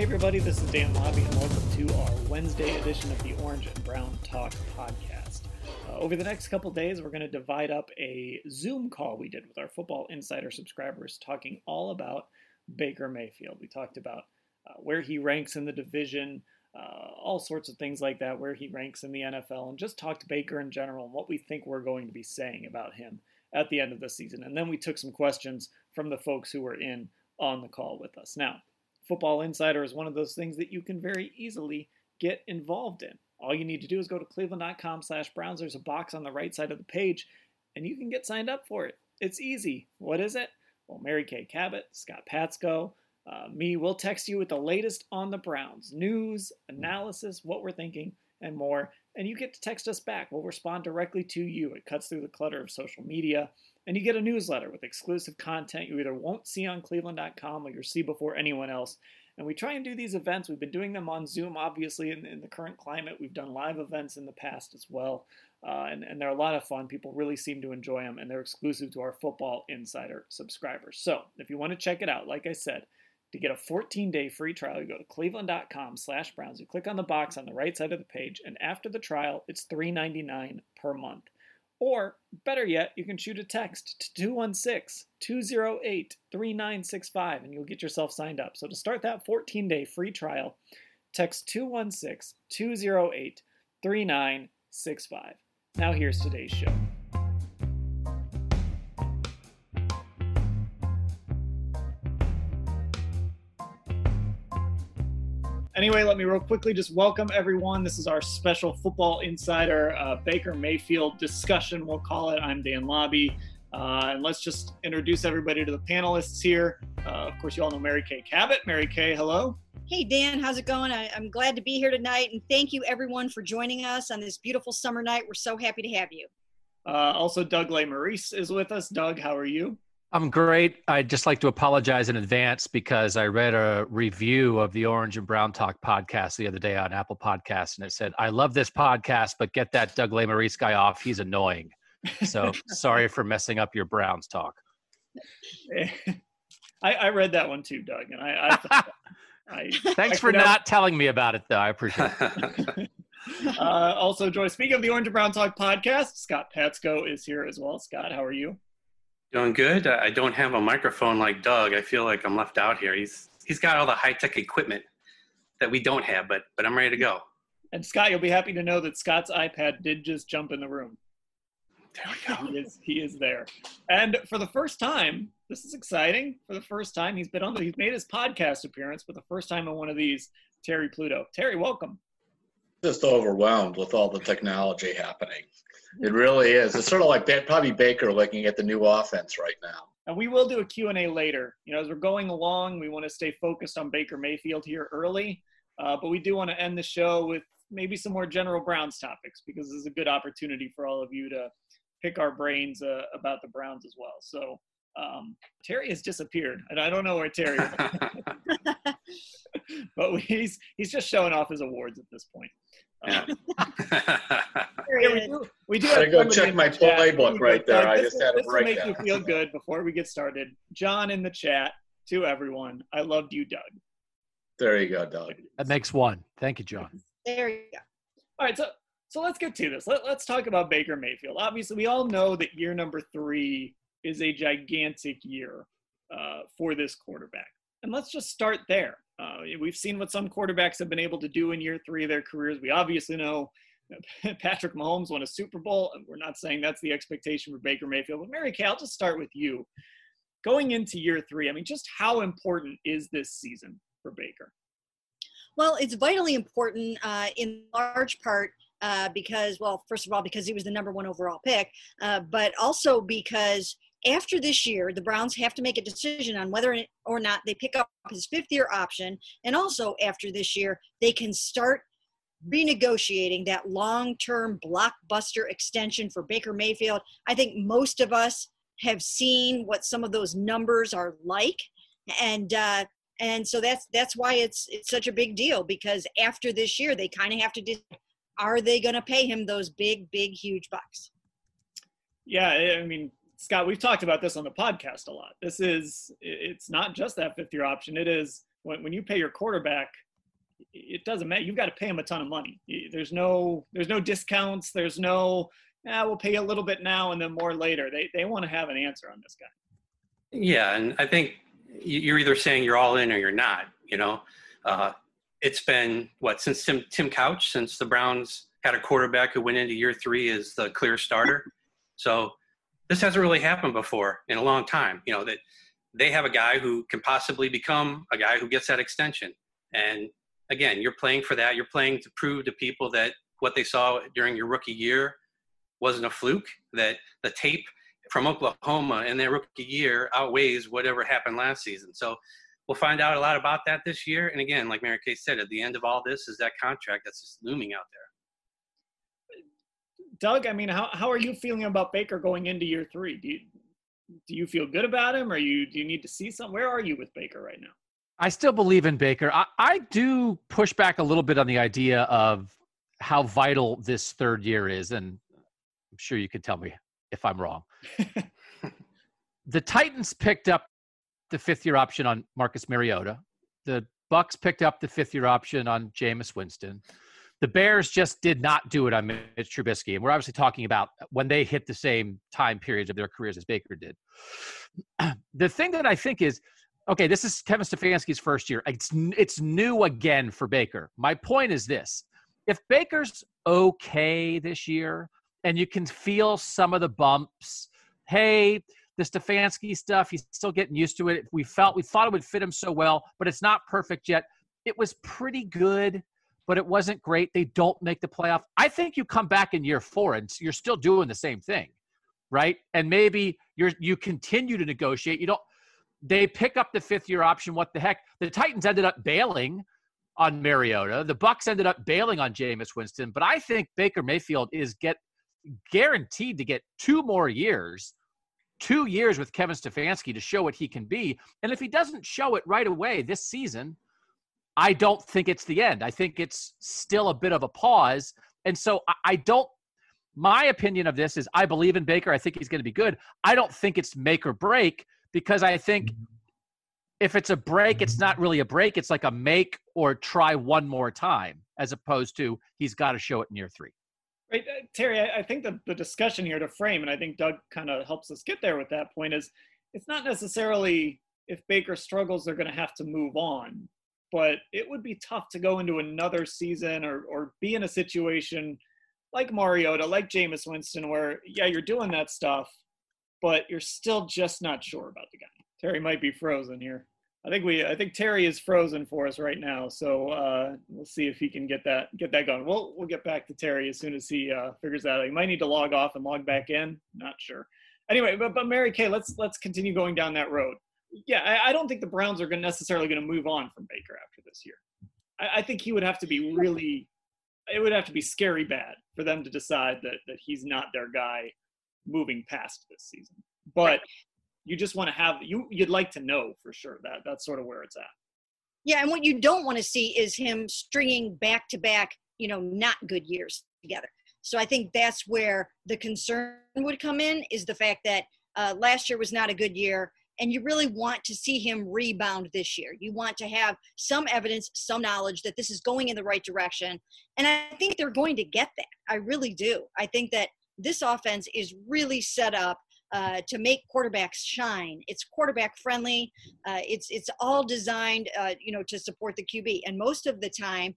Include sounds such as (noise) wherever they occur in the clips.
Hey everybody, this is Dan Labbe and welcome to our Wednesday edition of the Orange and Brown Talk podcast. Uh, over the next couple days, we're going to divide up a Zoom call we did with our Football Insider subscribers talking all about Baker Mayfield. We talked about uh, where he ranks in the division, uh, all sorts of things like that, where he ranks in the NFL, and just talked Baker in general and what we think we're going to be saying about him at the end of the season. And then we took some questions from the folks who were in on the call with us. Now, Football Insider is one of those things that you can very easily get involved in. All you need to do is go to cleveland.com slash browns. There's a box on the right side of the page, and you can get signed up for it. It's easy. What is it? Well, Mary Kay Cabot, Scott Patsko, uh, me, will text you with the latest on the Browns news, analysis, what we're thinking, and more. And you get to text us back. We'll respond directly to you. It cuts through the clutter of social media. And you get a newsletter with exclusive content you either won't see on cleveland.com or you'll see before anyone else. And we try and do these events. We've been doing them on Zoom, obviously, in, in the current climate. We've done live events in the past as well. Uh, and, and they're a lot of fun. People really seem to enjoy them, and they're exclusive to our Football Insider subscribers. So if you want to check it out, like I said, to get a 14-day free trial, you go to cleveland.com slash browns. You click on the box on the right side of the page, and after the trial, it's $3.99 per month. Or, better yet, you can shoot a text to 216 208 3965 and you'll get yourself signed up. So, to start that 14 day free trial, text 216 208 3965. Now, here's today's show. Anyway, let me real quickly just welcome everyone. This is our special Football Insider uh, Baker Mayfield discussion, we'll call it. I'm Dan Labbe. Uh, and let's just introduce everybody to the panelists here. Uh, of course, you all know Mary Kay Cabot. Mary Kay, hello. Hey, Dan, how's it going? I, am glad to be here tonight. And thank you, everyone, for joining us on this beautiful summer night. We're so happy to have you. Uh, also, Doug Lesmerises is with us. Doug, how are you? I'm great. I'd just like to apologize in advance because I read a review of the Orange and Brown Talk podcast the other day on Apple Podcasts, and it said, I love this podcast, but get that Doug Lesmerises guy off. He's annoying. So (laughs) sorry for messing up your Browns talk. (laughs) I, I read that one too, Doug, and I. I, (laughs) I Thanks for not telling me about it, though. I appreciate it. uh, also, Joy, speaking of the Orange and Brown Talk podcast, Scott Patsko is here as well. Scott, how are you? Doing good. I don't have a microphone like Doug. I feel like I'm left out here. He's he's got all the high tech equipment that we don't have, but but I'm ready to go. And Scott, you'll be happy to know that Scott's iPad did just jump in the room. There we go. he is he is there. And for the first time, this is exciting. For the first time, he's been on the, he's made his podcast appearance for the first time on one of these. Terry Pluto. Terry, welcome. Just overwhelmed with all the technology happening. It really is. It's sort of like probably Baker looking at the new offense right now. And we will do a Q&A later. You know, as we're going along, we want to stay focused on Baker Mayfield here early. Uh, but we do want to end the show with maybe some more general Browns topics because this is a good opportunity for all of you to pick our brains uh, about the Browns as well. So um, Terry has disappeared, and I don't know where Terry is. (laughs) (laughs) but he's he's just showing off his awards at this point. Yeah. (laughs) yeah, we do. We do. Gotta go check my playbook right there. I just had a break. This will make you feel good before we get started. John in the chat to everyone. I loved you, Doug. There you go, Doug. That makes one. Thank you, John. There you go. All right, so So let's get to this. Let, let's talk about Baker Mayfield. Obviously, we all know that year number three is a gigantic year uh, for this quarterback. And let's just start there. Uh, we've seen what some quarterbacks have been able to do in year three of their careers. We obviously know (laughs) Patrick Mahomes won a Super Bowl. We're not saying that's the expectation for Baker Mayfield. But Mary Kay, I'll just start with you. Going into year three, I mean, just how important is this season for Baker? Well, it's vitally important uh, in large part uh, because, well, first of all, because he was the number one overall pick, uh, but also because after this year, the Browns have to make a decision on whether or not they pick up his fifth year option. And also after this year, they can start renegotiating that long term blockbuster extension for Baker Mayfield. I think most of us have seen what some of those numbers are like. And, uh, and so that's that's why it's it's such a big deal because after this year they kind of have to decide are they going to pay him those big big huge bucks yeah i mean Scott, we've talked about this on the podcast a lot. This is, it's not just that fifth year option. It is when, when you pay your quarterback, it doesn't matter. You've got to pay him a ton of money. There's no, there's no discounts. There's no, yeah, we'll pay a little bit now and then more later. They, they want to have an answer on this guy. Yeah. And I think you're either saying you're all in or you're not, you know, uh, it's been what, since Tim, Tim Couch, since the Browns had a quarterback who went into year three as the clear starter. So this hasn't really happened before in a long time. You know that they have a guy who can possibly become a guy who gets that extension. And again, you're playing for that. You're playing to prove to people that what they saw during your rookie year wasn't a fluke. That the tape from Oklahoma in their rookie year outweighs whatever happened last season. So we'll find out a lot about that this year. And again, like Mary Kay said, at the end of all this is that contract that's just looming out there. Doug, I mean, how, how are you feeling about Baker going into year three? Do you do you feel good about him, or you do you need to see some? Where are you with Baker right now? I still believe in Baker. I, I do push back a little bit on the idea of how vital this third year is, and I'm sure you could tell me if I'm wrong. (laughs) the Titans picked up the fifth year option on Marcus Mariota. The Bucs picked up the fifth year option on Jameis Winston the Bears just did not do it on Mitch Trubisky. And we're obviously talking about when they hit the same time periods of their careers as Baker did. (clears throat) The thing that I think is, okay, this is Kevin Stefanski's first year. It's, it's new again for Baker. My point is this if Baker's okay this year and you can feel some of the bumps, hey, the Stefanski stuff, he's still getting used to it. We felt we thought it would fit him so well, but it's not perfect yet. It was pretty good but it wasn't great. They don't make the playoff. I think you come back in year four and you're still doing the same thing, right? And maybe you're you continue to negotiate. You don't. They pick up the fifth year option. What the heck? The Titans ended up bailing on Mariota. The Bucs ended up bailing on Jameis Winston. But I think Baker Mayfield is get guaranteed to get two more years two years with Kevin Stefanski to show what he can be. And if he doesn't show it right away this season, I don't think it's the end. I think it's still a bit of a pause. And so I, I don't, my opinion of this is I believe in Baker. I think he's going to be good. I don't think it's make or break because I think if it's a break, it's not really a break. It's like a make or try one more time as opposed to he's got to show it in year three. Right, uh, Terry, I, I think the, the discussion here to frame, and I think Doug kind of helps us get there with that point, is it's not necessarily if Baker struggles, they're going to have to move on but it would be tough to go into another season or, or be in a situation like Mariota, like Jameis Winston, where, yeah, you're doing that stuff, but you're still just not sure about the guy. Terry might be frozen here. I think we, I think Terry is frozen for us right now. So uh, we'll see if he can get that, get that going. We'll, we'll get back to Terry as soon as he uh, figures that out. He might need to log off and log back in. Not sure. Anyway, but, but Mary Kay, let's, let's continue going down that road yeah, I, I don't think the Browns are going necessarily going to move on from Baker after this year. I, I think he would have to be really, it would have to be scary bad for them to decide that that he's not their guy moving past this season. But you just want to have you you'd like to know for sure that that's sort of where it's at. Yeah, and what you don't want to see is him stringing back to back, you know, not good years together. So I think that's where the concern would come in is the fact that uh, last year was not a good year and you really want to see him rebound this year. You want to have some evidence, some knowledge that this is going in the right direction. And I think they're going to get that. I really do. I think that this offense is really set up uh, to make quarterbacks shine. It's quarterback friendly. Uh, it's it's all designed, uh, you know, to support the QB. And most of the time,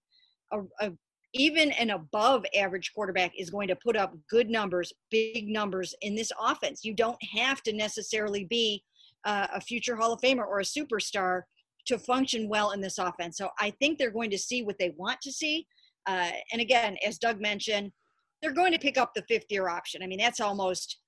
a, a, even an above average quarterback is going to put up good numbers, big numbers in this offense. You don't have to necessarily be uh, a future Hall of Famer or a superstar to function well in this offense. So I think they're going to see what they want to see. Uh, and again, as Doug mentioned, they're going to pick up the fifth year option. I mean, that's almost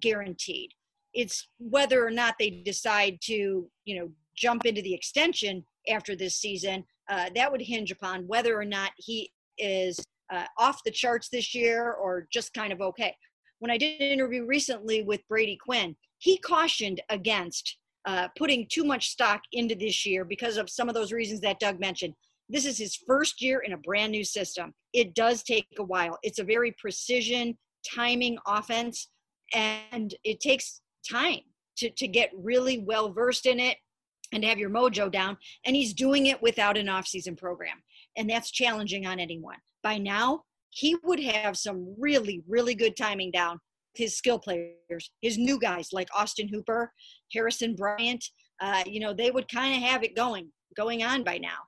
guaranteed. It's whether or not they decide to, you know, jump into the extension after this season. Uh, that would hinge upon whether or not he is uh, off the charts this year or just kind of okay. When I did an interview recently with Brady Quinn, he cautioned against uh, putting too much stock into this year because of some of those reasons that Doug mentioned. This is his first year in a brand new system. It does take a while. It's a very precision timing offense, and it takes time to, to get really well versed in it and to have your mojo down. And he's doing it without an offseason program and that's challenging on anyone. By now, he would have some really, really good timing down. His skill players, his new guys like Austin Hooper, Harrison Bryant, uh, you know, they would kind of have it going, going on by now.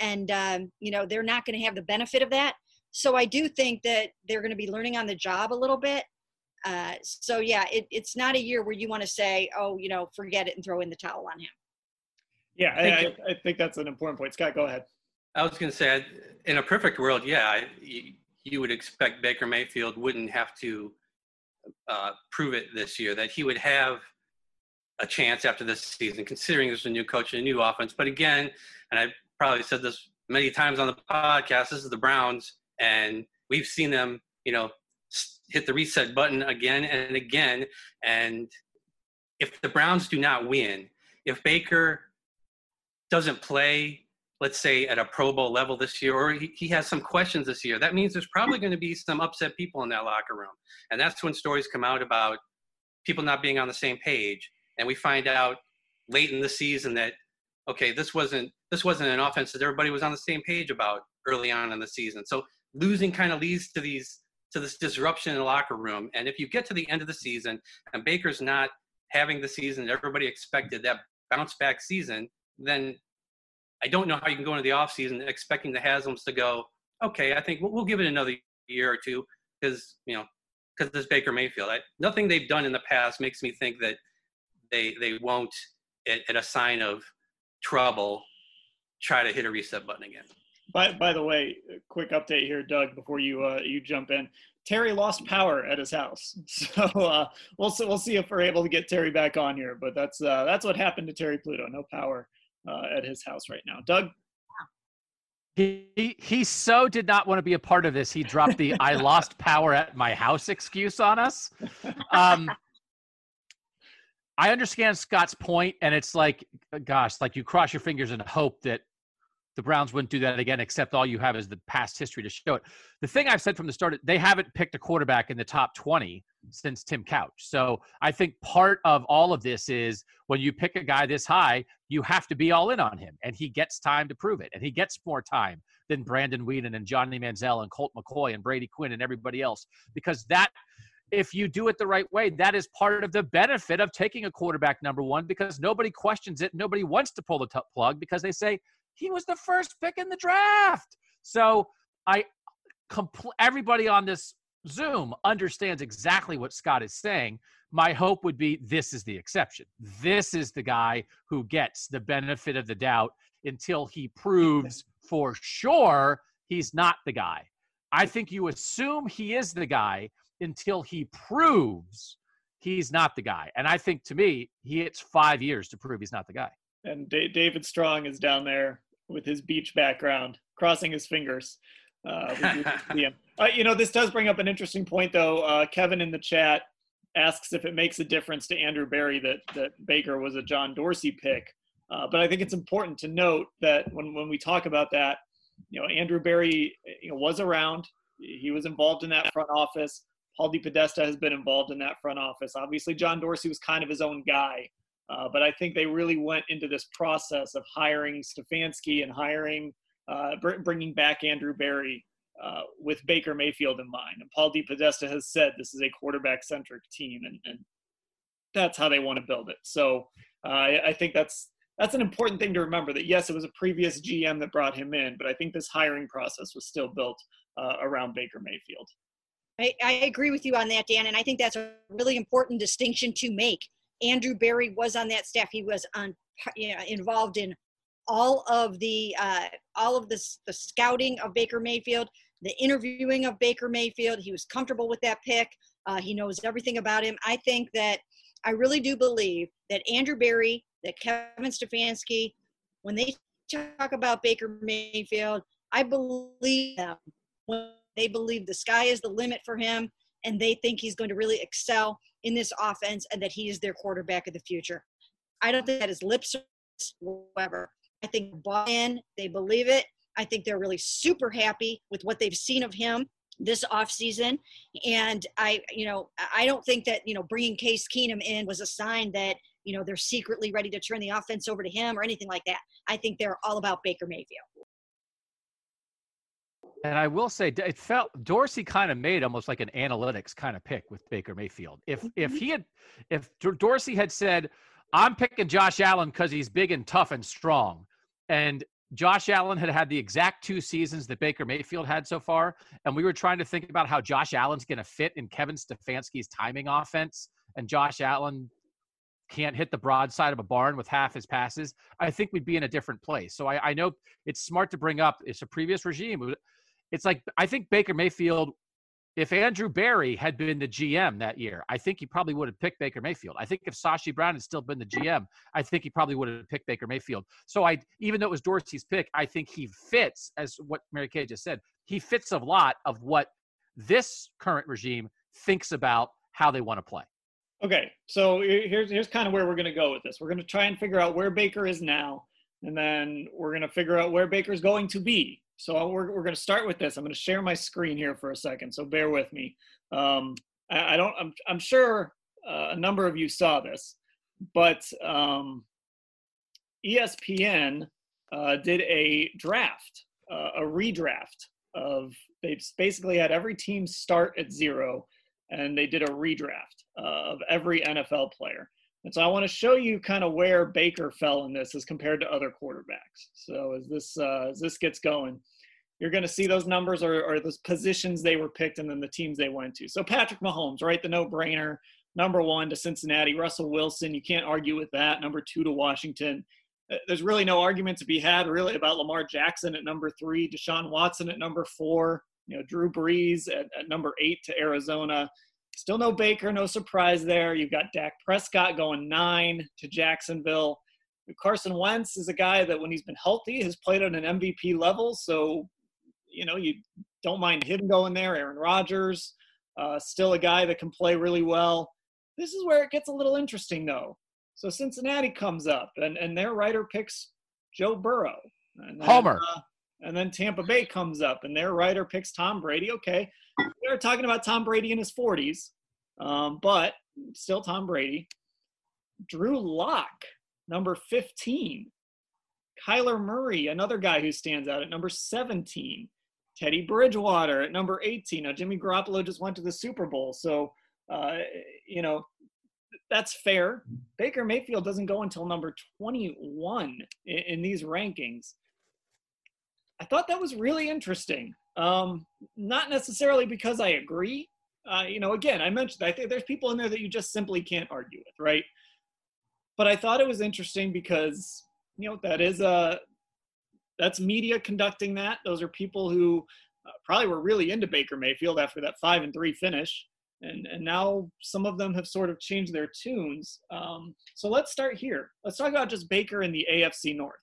And, um, you know, they're not going to have the benefit of that. So I do think that they're going to be learning on the job a little bit. Uh, so yeah, it, it's not a year where you want to say, oh, you know, forget it and throw in the towel on him. Yeah, I, I, I think that's an important point. Scott, go ahead. I was going to say, in a perfect world, yeah, you, you, would expect Baker Mayfield wouldn't have to uh, prove it this year, that he would have a chance after this season, considering there's a new coach and a new offense. But again, and I probably said this many times on the podcast, this is the Browns, and we've seen them, you know, hit the reset button again and again. And if the Browns do not win, if Baker doesn't play let's say at a Pro Bowl level this year, or he, he has some questions this year, that means there's probably going to be some upset people in that locker room. And that's when stories come out about people not being on the same page. And we find out late in the season that, okay, this wasn't this wasn't an offense that everybody was on the same page about early on in the season. So losing kind of leads to these to this disruption in the locker room. And if you get to the end of the season and Baker's not having the season that everybody expected, that bounce back season, then I don't know how you can go into the offseason expecting the Haslams to go, okay, I think we'll, we'll give it another year or two because, you know, because this Baker Mayfield. I, nothing they've done in the past makes me think that they they won't, at, at a sign of trouble, try to hit a reset button again. By, by the way, quick update here, Doug, before you uh, you jump in. Terry lost power at his house, (laughs) so uh, we'll we'll see if we're able to get Terry back on here. But that's uh, that's what happened to Terry Pluto. No power at his house right now. Doug? He, he so did not want to be a part of this. He dropped the "I (laughs) lost power at my house" excuse on us. Um, I understand Scott's point, and it's like, gosh, like you cross your fingers and hope that the Browns wouldn't do that again, except all you have is the past history to show it. The thing I've said from the start, they haven't picked a quarterback in the top 20 since Tim Couch. So I think part of all of this is when you pick a guy this high, you have to be all in on him, and he gets time to prove it, and he gets more time than Brandon Weeden and Johnny Manziel and Colt McCoy and Brady Quinn and everybody else, because that if you do it the right way, that is part of the benefit of taking a quarterback number one because nobody questions it. Nobody wants to pull the t- plug because they say, he was the first pick in the draft. So I compl- everybody on this Zoom understands exactly what Scott is saying. My hope would be this is the exception. This is the guy who gets the benefit of the doubt until he proves for sure he's not the guy. I think you assume he is the guy until he proves he's not the guy. And I think to me, he hits five years to prove he's not the guy. And David Strong is down there with his beach background, crossing his fingers. Uh, (laughs) uh, you know, this does bring up an interesting point, though. Uh, Kevin in the chat asks if it makes a difference to Andrew Berry that that Baker was a John Dorsey pick. Uh, but I think it's important to note that when when we talk about that, you know, Andrew Berry you know, was around. He was involved in that front office. Paul DePodesta has been involved in that front office. Obviously, John Dorsey was kind of his own guy Uh, but I think they really went into this process of hiring Stefanski and hiring, uh, br- bringing back Andrew Berry uh, with Baker Mayfield in mind. And Paul DePodesta has said this is a quarterback centric team, and, and, that's how they want to build it. So uh, I, I think that's that's an important thing to remember. That yes, it was a previous GM that brought him in, but I think this hiring process was still built uh, around Baker Mayfield. I, I agree with you on that, Dan, and I think that's a really important distinction to make. Andrew Berry was on that staff. He was on, you know, involved in all of the uh, all of the, the scouting of Baker Mayfield, the interviewing of Baker Mayfield. He was comfortable with that pick. Uh, he knows everything about him. I think that I really do believe that Andrew Berry, that Kevin Stefanski, when they talk about Baker Mayfield, I believe them when they believe the sky is the limit for him and they think he's going to really excel in this offense and that he is their quarterback of the future. I don't think that is lip service whatsoever. I think bought in, they believe it. I think they're really super happy with what they've seen of him this offseason. And I, you know, I don't think that, you know, bringing Case Keenum in was a sign that, you know, they're secretly ready to turn the offense over to him or anything like that. I think they're all about Baker Mayfield. And I will say, it felt Dorsey kind of made almost like an analytics kind of pick with Baker Mayfield. If if mm-hmm. he had, if Dorsey had said, "I'm picking Josh Allen because he's big and tough and strong," and Josh Allen had had the exact two seasons that Baker Mayfield had so far, and we were trying to think about how Josh Allen's going to fit in Kevin Stefanski's timing offense, and Josh Allen can't hit the broadside of a barn with half his passes, I think we'd be in a different place. So I, I know it's smart to bring up it's a previous regime. It's like I think Baker Mayfield if Andrew Berry had been the GM that year, I think he probably would have picked Baker Mayfield. I think if Sashi Brown had still been the GM, I think he probably would have picked Baker Mayfield. So I, even though it was Dorsey's pick, I think he fits, as what Mary Kay just said, he fits a lot of what this current regime thinks about how they want to play. Okay, so here's here's kind of where we're going to go with this. We're going to try and figure out where Baker is now, and then we're going to figure out where Baker's going to be so we're, we're going to start with this. I'm going to share my screen here for a second, so bear with me. Um, I, I, don't. I'm, I'm sure uh, a number of you saw this, but um, ESPN uh, did a draft, uh, a redraft of. They basically had every team start at zero, and they did a redraft uh, of every NFL player. And so I want to show you kind of where Baker fell in this as compared to other quarterbacks. So as this uh, as this gets going, you're going to see those numbers or, or those positions they were picked and then the teams they went to. So Patrick Mahomes, right, the no-brainer, number one to Cincinnati. Russell Wilson, you can't argue with that. Number two to Washington. Uh, there's really no argument to be had really about Lamar Jackson at number three, Deshaun Watson at number four, you know, Drew Brees at, at number eight to Arizona. Still no Baker, no surprise there. You've got Dak Prescott going nine to Jacksonville. Carson Wentz is a guy that when he's been healthy has played at an MVP level. So, you know, you don't mind him going there. Aaron Rodgers, uh, still a guy that can play really well. This is where it gets a little interesting, though. So Cincinnati comes up, and, and their writer picks Joe Burrow. And then, Homer. Uh, and then Tampa Bay comes up, and their writer picks Tom Brady. Okay, we are talking about Tom Brady in his 40s, um, but still Tom Brady. Drew Lock, number 15. Kyler Murray, another guy who stands out at number 17. Teddy Bridgewater at number 18. Now, Jimmy Garoppolo just went to the Super Bowl, so, uh, you know, that's fair. Baker Mayfield doesn't go until number 21 in, in these rankings. I thought that was really interesting. Um, not necessarily because I agree. Uh, you know, again, I mentioned I think there's people in there that you just simply can't argue with, right? But I thought it was interesting because you know that is a that's media conducting that. Those are people who uh, probably were really into Baker Mayfield after that five and three finish, and and now some of them have sort of changed their tunes. Um, so let's start here. Let's talk about just Baker in the AFC North.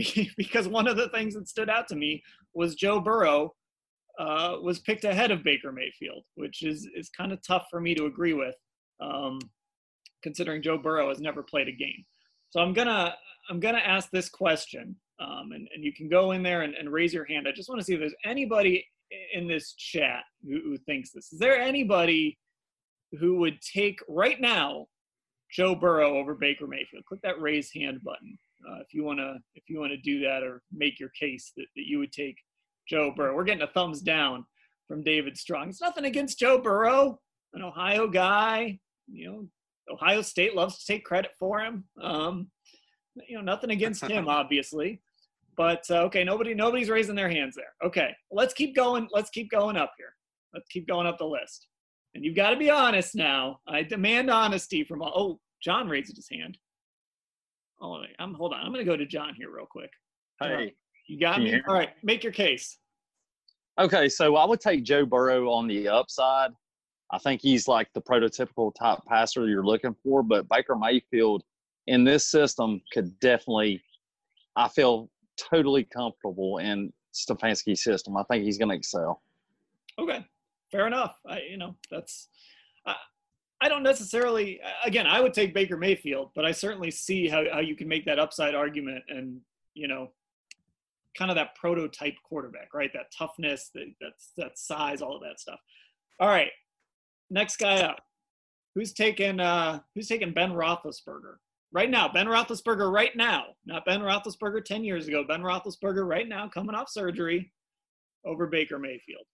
(laughs) because one of the things that stood out to me was Joe Burrow uh, was picked ahead of Baker Mayfield, which is is kind of tough for me to agree with, um, considering Joe Burrow has never played a game. So I'm gonna I'm gonna ask this question, um, and and you can go in there and, and raise your hand. I just want to see if there's anybody in this chat who, who thinks this. Is there anybody who would take right now Joe Burrow over Baker Mayfield. Click that raise hand button uh, if you wanna if you wanna do that or make your case that, that you would take Joe Burrow. We're getting a thumbs down from David Strong. It's nothing against Joe Burrow, an Ohio guy. You know, Ohio State loves to take credit for him. Um, you know, nothing against him, (laughs) obviously. But uh, okay, nobody nobody's raising their hands there. Okay, let's keep going. Let's keep going up here. Let's keep going up the list. And you've got to be honest now. I demand honesty from all. Oh, John raises his hand. Oh, I'm hold on. I'm going to go to John here real quick. Hey, you got you me. All right, make your case. Okay, so I would take Joe Burrow on the upside. I think he's like the prototypical type passer you're looking for, but Baker Mayfield in this system could definitely, I feel totally comfortable in Stefanski's system. I think he's going to excel. Okay, fair enough. I, you know, that's. I, don't necessarily. Again, I would take Baker Mayfield, but I certainly see how how you can make that upside argument, and you know, kind of that prototype quarterback, right? That toughness, that that's that size, all of that stuff. All right, next guy up. Who's taking uh Who's taking Ben Roethlisberger right now? Ben Roethlisberger right now, not Ben Roethlisberger ten years ago. Ben Roethlisberger right now, coming off surgery, over Baker Mayfield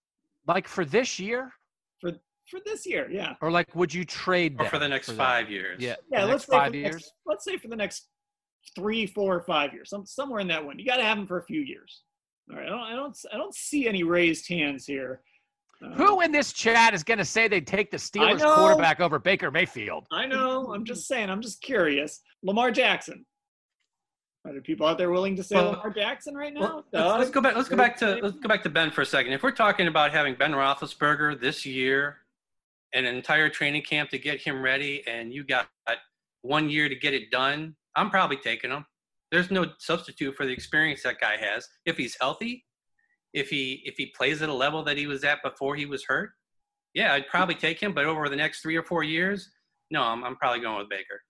Like for this year, for for this year. Yeah, or like would you trade Or for the next that? five years. Yeah, yeah. the let's say five for the years. Next, let's say for the next three, four, five years, some somewhere in that one. You got to have him for a few years. All right, I don't, I don't, I don't see any raised hands here. Uh, Who in this chat is going to say they'd take the Steelers know. quarterback over Baker Mayfield? I know. I'm just saying. I'm just curious. Lamar Jackson. Are there people out there willing to say Well- Lamar Jackson right now? Well, let's, let's go back. Let's go back to let's go back to Ben for a second. If we're talking about having Ben Roethlisberger this year, an entire training camp to get him ready, and you got one year to get it done, I'm probably taking him. There's no substitute for the experience that guy has. If he's healthy, if he if he plays at a level that he was at before he was hurt, yeah, I'd probably take him. But over the next three or four years, no, I'm, I'm probably going with Baker.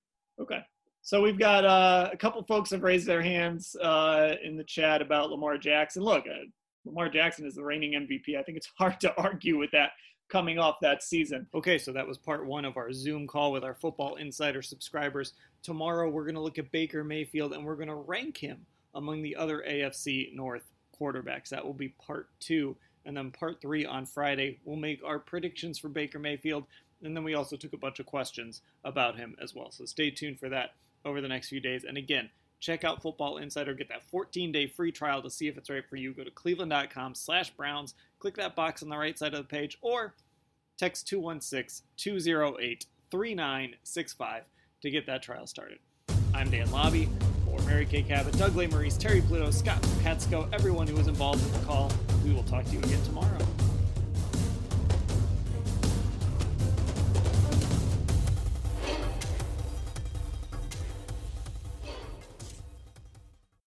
Okay. So we've got uh, a couple folks have raised their hands uh, in the chat about Lamar Jackson. Look, uh, Lamar Jackson is the reigning MVP. I think it's hard to (laughs) argue with that coming off that season. Okay, so that was part one of our Zoom call with our Football Insider subscribers. Tomorrow we're going to look at Baker Mayfield and we're going to rank him among the other AFC North quarterbacks. That will be part two. And then part three on Friday, we'll make our predictions for Baker Mayfield. And then we also took a bunch of questions about him as well. So stay tuned for that over the next few days. And again, check out Football Insider. Get that 14-day free trial to see if it's right for you. Go to cleveland.com slash Browns. Click that box on the right side of the page or text 216-208-3965 to get that trial started. I'm Dan Labbe for Mary Kay Cabot, Doug Maurice, Terry Pluto, Scott Patsko, everyone who was involved in the call. We will talk to you again tomorrow.